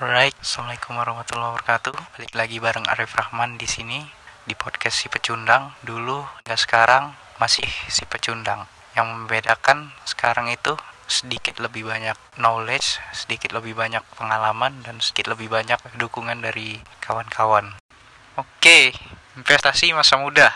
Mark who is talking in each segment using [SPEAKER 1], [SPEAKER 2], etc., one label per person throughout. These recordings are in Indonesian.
[SPEAKER 1] Alright, Assalamualaikum warahmatullahi wabarakatuh. Balik lagi bareng Arif Rahman di sini di podcast si pecundang. Dulu nggak sekarang masih si pecundang. Yang membedakan sekarang itu sedikit lebih banyak knowledge, sedikit lebih banyak pengalaman dan sedikit lebih banyak dukungan dari kawan-kawan. Oke, investasi masa muda.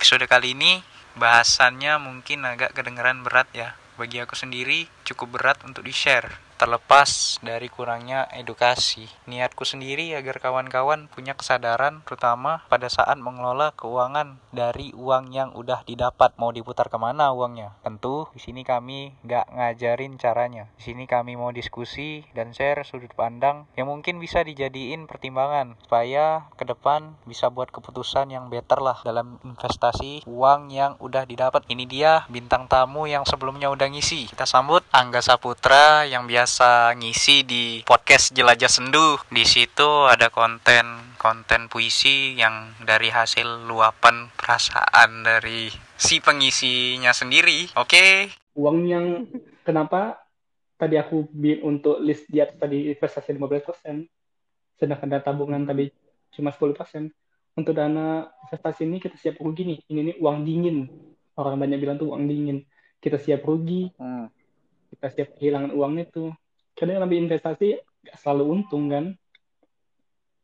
[SPEAKER 1] Episode kali ini bahasannya mungkin agak kedengeran berat ya. Bagi aku sendiri cukup berat untuk di-share terlepas dari kurangnya edukasi. Niatku sendiri agar kawan-kawan punya kesadaran terutama pada saat mengelola keuangan dari uang yang udah didapat mau diputar ke mana uangnya. Tentu di sini kami nggak ngajarin caranya. Di sini kami mau diskusi dan share sudut pandang yang mungkin bisa dijadiin pertimbangan supaya ke depan bisa buat keputusan yang better lah dalam investasi uang yang udah didapat. Ini dia bintang tamu yang sebelumnya udah ngisi. Kita sambut Angga Saputra yang biasa biasa ngisi di podcast Jelajah Sendu. Di situ ada konten-konten puisi yang dari hasil luapan perasaan dari si pengisinya sendiri. Oke. Okay.
[SPEAKER 2] Uang yang kenapa tadi aku bikin untuk list di atas tadi investasi 15%, sedangkan dana tabungan tadi cuma 10%. Untuk dana investasi ini kita siap rugi nih. Ini nih uang dingin. Orang banyak bilang tuh uang dingin. Kita siap rugi. Hmm kita siap kehilangan uang itu kadang lebih investasi gak selalu untung kan?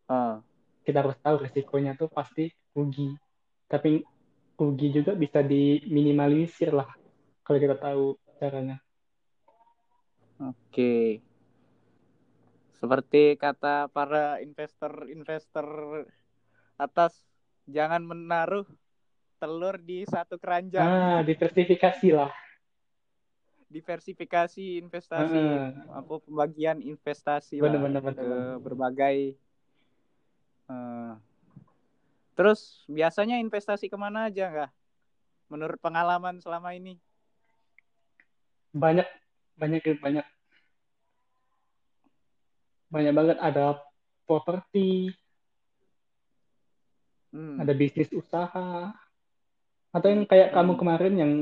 [SPEAKER 2] Uh. kita harus tahu resikonya tuh pasti rugi. Tapi rugi juga bisa diminimalisir lah kalau kita tahu caranya.
[SPEAKER 3] Oke. Okay. seperti kata para investor-investor atas jangan menaruh telur di satu keranjang.
[SPEAKER 2] Ah diversifikasi lah
[SPEAKER 3] diversifikasi investasi uh, apa pembagian investasi bener, bener, bener, ke berbagai uh, terus biasanya investasi ke mana aja nggak menurut pengalaman selama ini?
[SPEAKER 2] Banyak banyak banyak. Banyak banget. Ada properti hmm. ada bisnis usaha atau yang kayak hmm. kamu kemarin yang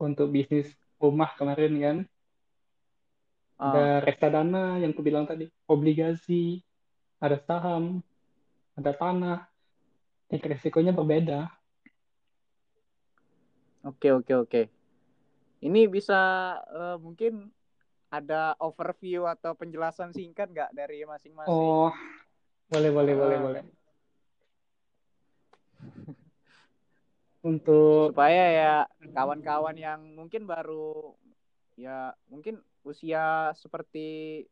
[SPEAKER 2] untuk bisnis rumah kemarin kan. Uh. ada reksadana yang aku bilang tadi. Obligasi ada saham ada tanah. Yang resikonya berbeda.
[SPEAKER 3] Oke oke oke. Ini bisa uh, mungkin ada overview atau penjelasan singkat nggak dari masing-masing?
[SPEAKER 2] Oh boleh boleh uh. boleh boleh untuk
[SPEAKER 3] supaya ya kawan-kawan yang mungkin baru ya mungkin usia seperti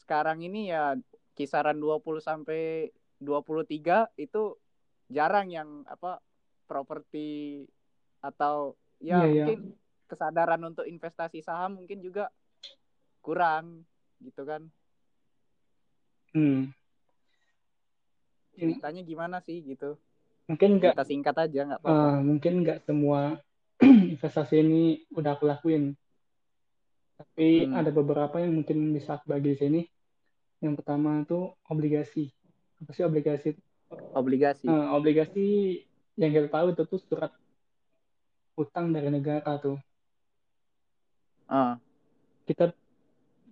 [SPEAKER 3] sekarang ini ya kisaran 20 sampai 23 itu jarang yang apa properti atau ya yeah, iya. mungkin yeah. kesadaran untuk investasi saham mungkin juga kurang gitu kan. Hmm. Ceritanya gimana sih gitu?
[SPEAKER 2] Mungkin nggak
[SPEAKER 3] kita singkat aja nggak
[SPEAKER 2] apa-apa. Uh, mungkin nggak semua investasi ini udah aku lakuin. Tapi hmm. ada beberapa yang mungkin bisa aku bagi di sini. Yang pertama itu obligasi. Apa sih obligasi?
[SPEAKER 3] Obligasi.
[SPEAKER 2] Uh, obligasi yang kita tahu itu tuh surat utang dari negara tuh. Uh. kita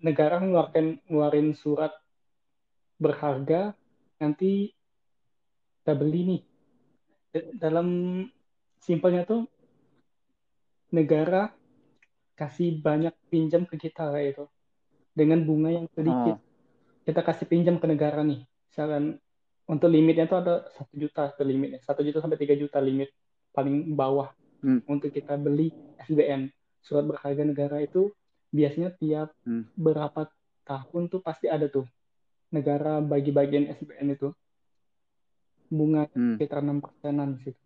[SPEAKER 2] negara ngeluarin ngeluarin surat berharga nanti kita beli nih dalam simpelnya tuh negara kasih banyak pinjam ke kita kayak itu dengan bunga yang sedikit. Oh. Kita kasih pinjam ke negara nih. Misalkan untuk limitnya tuh ada satu juta ke limitnya, satu juta sampai tiga juta limit paling bawah hmm. untuk kita beli SBN surat berharga negara itu biasanya tiap hmm. berapa tahun tuh pasti ada tuh negara bagi bagian SBN itu bunga hmm. sekitar enam persenan sih.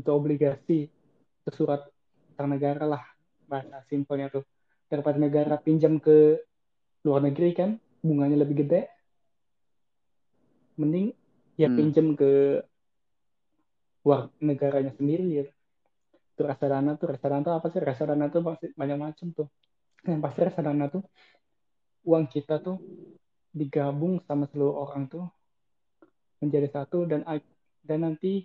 [SPEAKER 2] Itu obligasi itu surat utang negara lah. Bahasa simpelnya tuh daripada negara pinjam ke luar negeri kan bunganya lebih gede mending ya hmm. pinjam ke luar negaranya sendiri ya. Itu reksadana tuh reksadana tuh apa sih? Reksadana tuh pasti banyak macam tuh. Yang pasti reksadana tuh uang kita tuh digabung sama seluruh orang tuh menjadi satu dan dan nanti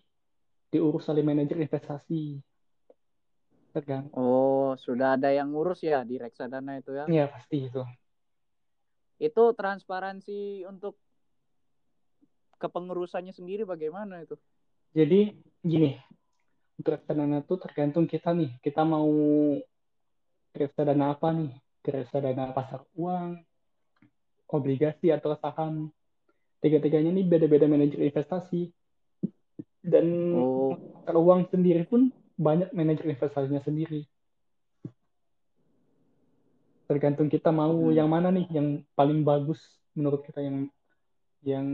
[SPEAKER 2] diurus oleh manajer investasi.
[SPEAKER 3] Tegang. Oh, sudah ada yang ngurus ya di reksadana itu ya?
[SPEAKER 2] Iya, pasti itu.
[SPEAKER 3] itu transparansi untuk kepengurusannya sendiri bagaimana itu?
[SPEAKER 2] Jadi gini, untuk reksadana itu tergantung kita nih, kita mau reksadana apa nih? Reksadana pasar uang, obligasi atau saham. Tiga-tiganya ini beda-beda manajer investasi. Dan oh. uang sendiri pun banyak manajer investasinya sendiri. Tergantung kita mau hmm. yang mana nih yang paling bagus menurut kita yang yang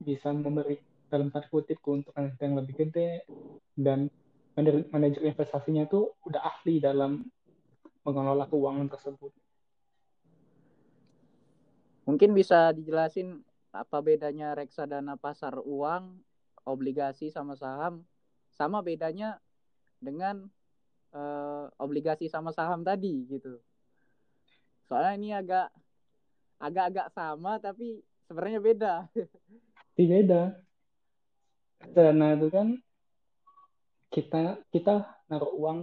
[SPEAKER 2] bisa memberi dalam tanda kutip keuntungan yang lebih gede dan manajer investasinya itu udah ahli dalam mengelola keuangan tersebut.
[SPEAKER 3] Mungkin bisa dijelasin apa bedanya reksadana pasar uang, obligasi sama saham, sama bedanya dengan uh, obligasi sama saham tadi gitu. Soalnya ini agak agak-agak sama tapi sebenarnya beda.
[SPEAKER 2] Tidak beda dana itu kan kita kita naruh uang